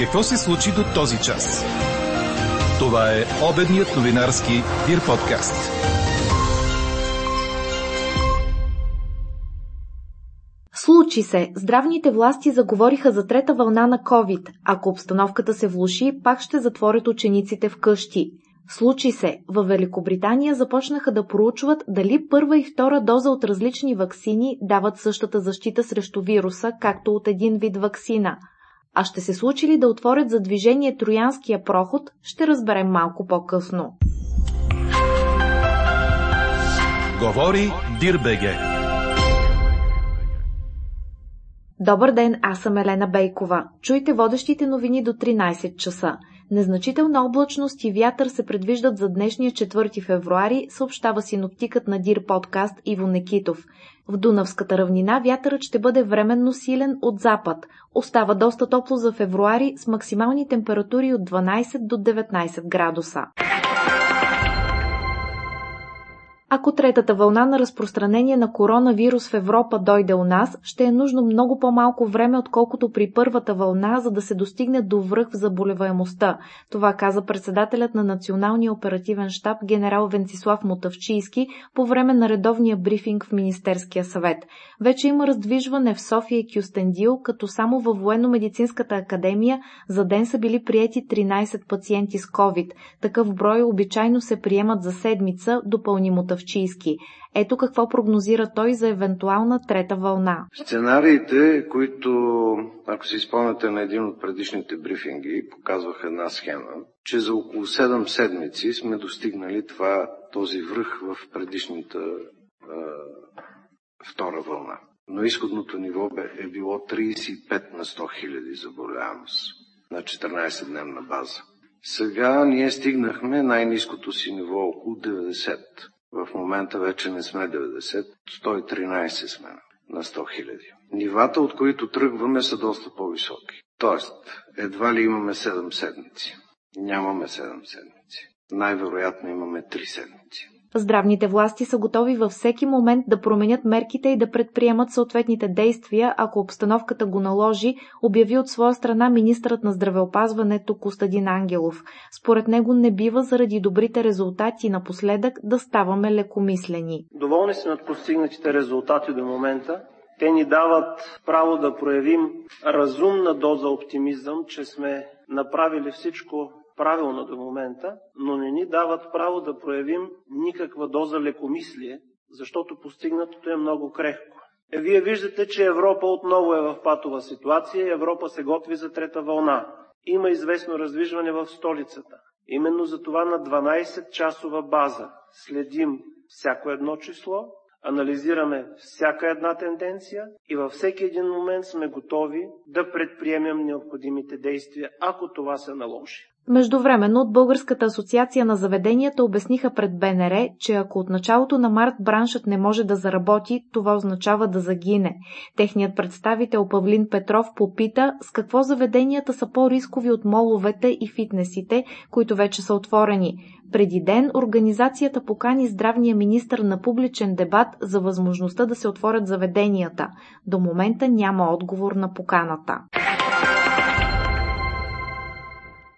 Какво се случи до този час? Това е обедният новинарски Дир подкаст. Случи се. Здравните власти заговориха за трета вълна на COVID. Ако обстановката се влуши, пак ще затворят учениците в къщи. Случи се. Във Великобритания започнаха да проучват дали първа и втора доза от различни ваксини дават същата защита срещу вируса, както от един вид ваксина. А ще се случи ли да отворят за движение Троянския проход, ще разберем малко по-късно. Говори Дирбеге. Добър ден, аз съм Елена Бейкова. Чуйте водещите новини до 13 часа. Незначителна облачност и вятър се предвиждат за днешния 4 февруари, съобщава синоптикът на Дир подкаст Иво Некитов. В Дунавската равнина вятърът ще бъде временно силен от запад. Остава доста топло за февруари с максимални температури от 12 до 19 градуса. Ако третата вълна на разпространение на коронавирус в Европа дойде у нас, ще е нужно много по-малко време, отколкото при първата вълна, за да се достигне до връх в заболеваемостта. Това каза председателят на Националния оперативен штаб генерал Венцислав Мотавчийски по време на редовния брифинг в Министерския съвет. Вече има раздвижване в София и Кюстендил, като само във Военно-медицинската академия за ден са били приети 13 пациенти с COVID. Такъв брой обичайно се приемат за седмица, допълни Мотавчийски Мутавчийски. Ето какво прогнозира той за евентуална трета вълна. Сценариите, които, ако си спомняте на един от предишните брифинги, показваха една схема, че за около 7 седмици сме достигнали това, този връх в предишната е, втора вълна. Но изходното ниво е било 35 на 100 хиляди заболеваемост на 14-дневна база. Сега ние стигнахме най-низкото си ниво около 90. В момента вече не сме 90, 113 сме на 100 хиляди. Нивата, от които тръгваме, са доста по-високи. Тоест, едва ли имаме 7 седмици. Нямаме 7 седмици. Най-вероятно имаме 3 седмици. Здравните власти са готови във всеки момент да променят мерките и да предприемат съответните действия, ако обстановката го наложи, обяви от своя страна министърът на здравеопазването Костадин Ангелов. Според него не бива заради добрите резултати напоследък да ставаме лекомислени. Доволни сме от постигнатите резултати до момента. Те ни дават право да проявим разумна доза оптимизъм, че сме направили всичко правилно до момента, но не ни дават право да проявим никаква доза лекомислие, защото постигнатото е много крехко. Е, вие виждате, че Европа отново е в патова ситуация. Европа се готви за трета вълна. Има известно раздвижване в столицата. Именно за това на 12-часова база следим всяко едно число, анализираме всяка една тенденция и във всеки един момент сме готови да предприемем необходимите действия, ако това се наложи. Междувременно от Българската асоциация на заведенията обясниха пред БНР, че ако от началото на март браншът не може да заработи, това означава да загине. Техният представител Павлин Петров попита с какво заведенията са по-рискови от моловете и фитнесите, които вече са отворени. Преди ден организацията покани здравния министр на публичен дебат за възможността да се отворят заведенията. До момента няма отговор на поканата.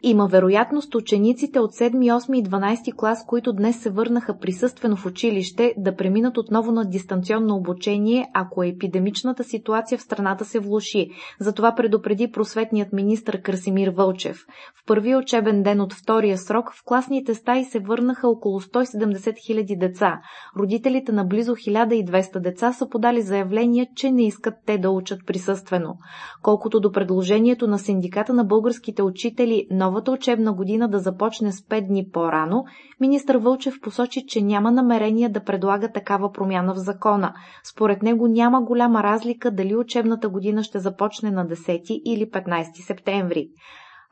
Има вероятност учениците от 7, 8 и 12 клас, които днес се върнаха присъствено в училище, да преминат отново на дистанционно обучение, ако епидемичната ситуация в страната се влуши. Затова предупреди просветният министр Красимир Вълчев. В първия учебен ден от втория срок в класните стаи се върнаха около 170 000 деца. Родителите на близо 1200 деца са подали заявление, че не искат те да учат присъствено. Колкото до предложението на синдиката на българските учители, новата учебна година да започне с 5 дни по-рано, министър Вълчев посочи, че няма намерение да предлага такава промяна в закона. Според него няма голяма разлика дали учебната година ще започне на 10 или 15 септември.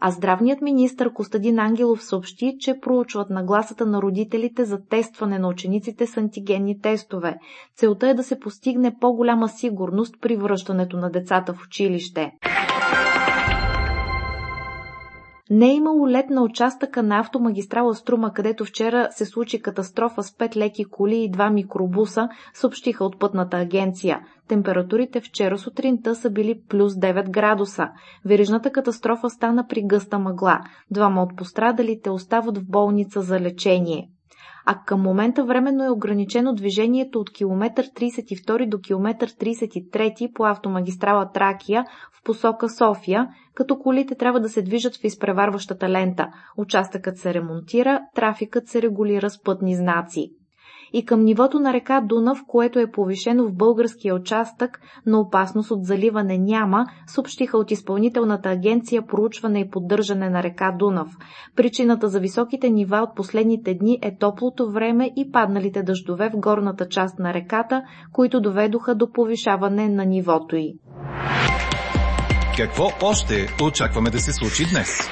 А здравният министр Костадин Ангелов съобщи, че проучват нагласата на родителите за тестване на учениците с антигенни тестове. Целта е да се постигне по-голяма сигурност при връщането на децата в училище. Не е имало лед на участъка на автомагистрала Струма, където вчера се случи катастрофа с пет леки коли и два микробуса, съобщиха от пътната агенция. Температурите вчера сутринта са били плюс 9 градуса. Верижната катастрофа стана при гъста мъгла. Двама от пострадалите остават в болница за лечение а към момента временно е ограничено движението от километър 32 до километър 33 по автомагистрала Тракия в посока София, като колите трябва да се движат в изпреварващата лента. Участъкът се ремонтира, трафикът се регулира с пътни знаци и към нивото на река Дунав, което е повишено в българския участък, но опасност от заливане няма, съобщиха от изпълнителната агенция проучване и поддържане на река Дунав. Причината за високите нива от последните дни е топлото време и падналите дъждове в горната част на реката, които доведоха до повишаване на нивото й. Какво още очакваме да се случи днес?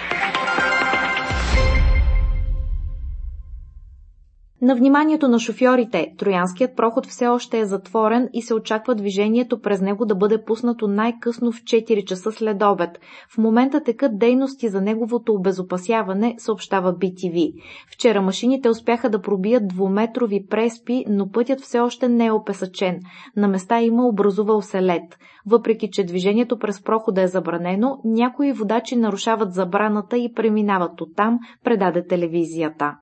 На вниманието на шофьорите, Троянският проход все още е затворен и се очаква движението през него да бъде пуснато най-късно в 4 часа след обед. В момента текат дейности за неговото обезопасяване, съобщава BTV. Вчера машините успяха да пробият двуметрови преспи, но пътят все още не е опесачен. На места има образувал се лед. Въпреки, че движението през прохода е забранено, някои водачи нарушават забраната и преминават оттам, предаде телевизията.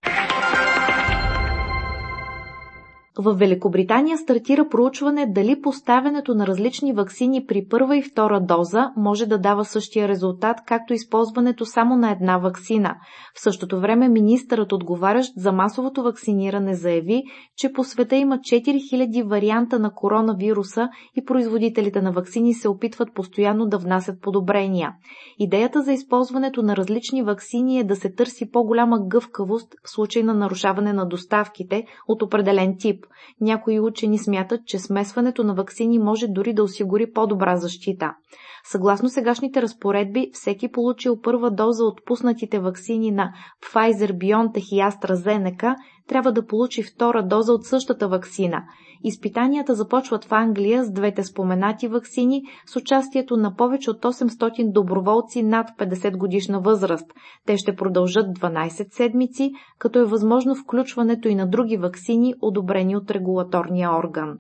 В Великобритания стартира проучване дали поставянето на различни вакцини при първа и втора доза може да дава същия резултат, както използването само на една вакцина. В същото време министърът, отговарящ за масовото вакциниране, заяви, че по света има 4000 варианта на коронавируса и производителите на вакцини се опитват постоянно да внасят подобрения. Идеята за използването на различни вакцини е да се търси по-голяма гъвкавост в случай на нарушаване на доставките от определен тип. Някои учени смятат, че смесването на вакцини може дори да осигури по-добра защита. Съгласно сегашните разпоредби, всеки получил първа доза от пуснатите вакцини на Pfizer, BioNTech и AstraZeneca трябва да получи втора доза от същата вакцина. Изпитанията започват в Англия с двете споменати вакцини с участието на повече от 800 доброволци над 50 годишна възраст. Те ще продължат 12 седмици, като е възможно включването и на други вакцини, одобрени от регулаторния орган.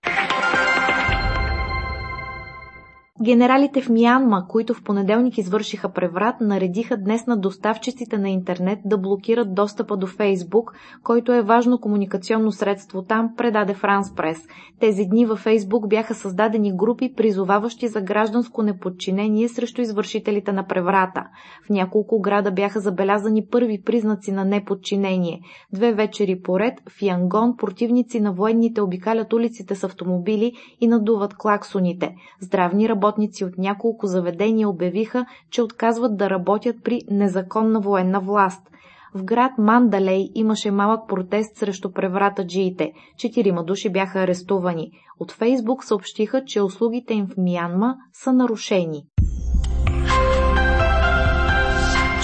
Генералите в Мянма, които в понеделник извършиха преврат, наредиха днес на доставчиците на интернет да блокират достъпа до Фейсбук, който е важно комуникационно средство там, предаде Франс Прес. Тези дни във Фейсбук бяха създадени групи, призоваващи за гражданско неподчинение срещу извършителите на преврата. В няколко града бяха забелязани първи признаци на неподчинение. Две вечери поред в Янгон противници на военните обикалят улиците с автомобили и надуват клаксоните. Здравни работи работници от няколко заведения обявиха, че отказват да работят при незаконна военна власт. В град Мандалей имаше малък протест срещу преврата джиите. Четирима души бяха арестувани. От Фейсбук съобщиха, че услугите им в Мянма са нарушени.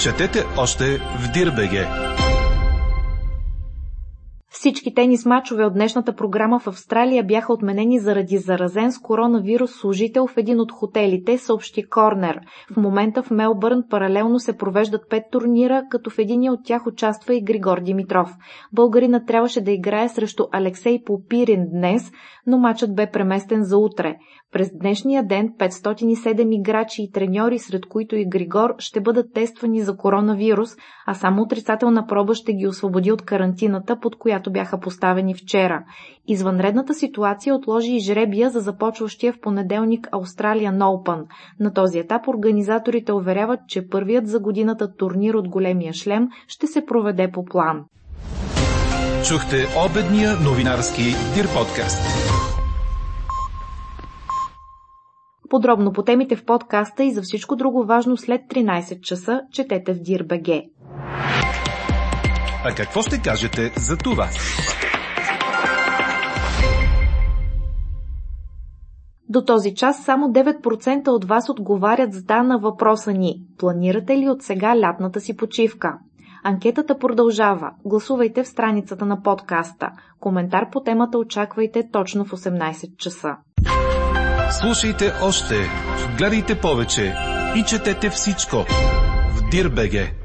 Четете още в Дирбеге! Всички тенис мачове от днешната програма в Австралия бяха отменени заради заразен с коронавирус служител в един от хотелите, съобщи Корнер. В момента в Мелбърн паралелно се провеждат пет турнира, като в един от тях участва и Григор Димитров. Българина трябваше да играе срещу Алексей Попирин днес, но матчът бе преместен за утре. През днешния ден 507 играчи и треньори, сред които и Григор, ще бъдат тествани за коронавирус, а само отрицателна проба ще ги освободи от карантината, под която бяха поставени вчера. Извънредната ситуация отложи и жребия за започващия в понеделник Australian Open. На този етап организаторите уверяват, че първият за годината турнир от големия шлем ще се проведе по план. Чухте обедния новинарски Дир подкаст. Подробно по темите в подкаста и за всичко друго важно след 13 часа четете в Дир.бг. А какво ще кажете за това? До този час само 9% от вас отговарят с да на въпроса ни. Планирате ли от сега лятната си почивка? Анкетата продължава. Гласувайте в страницата на подкаста. Коментар по темата очаквайте точно в 18 часа. Слушайте още, гледайте повече и четете всичко в Дирбеге.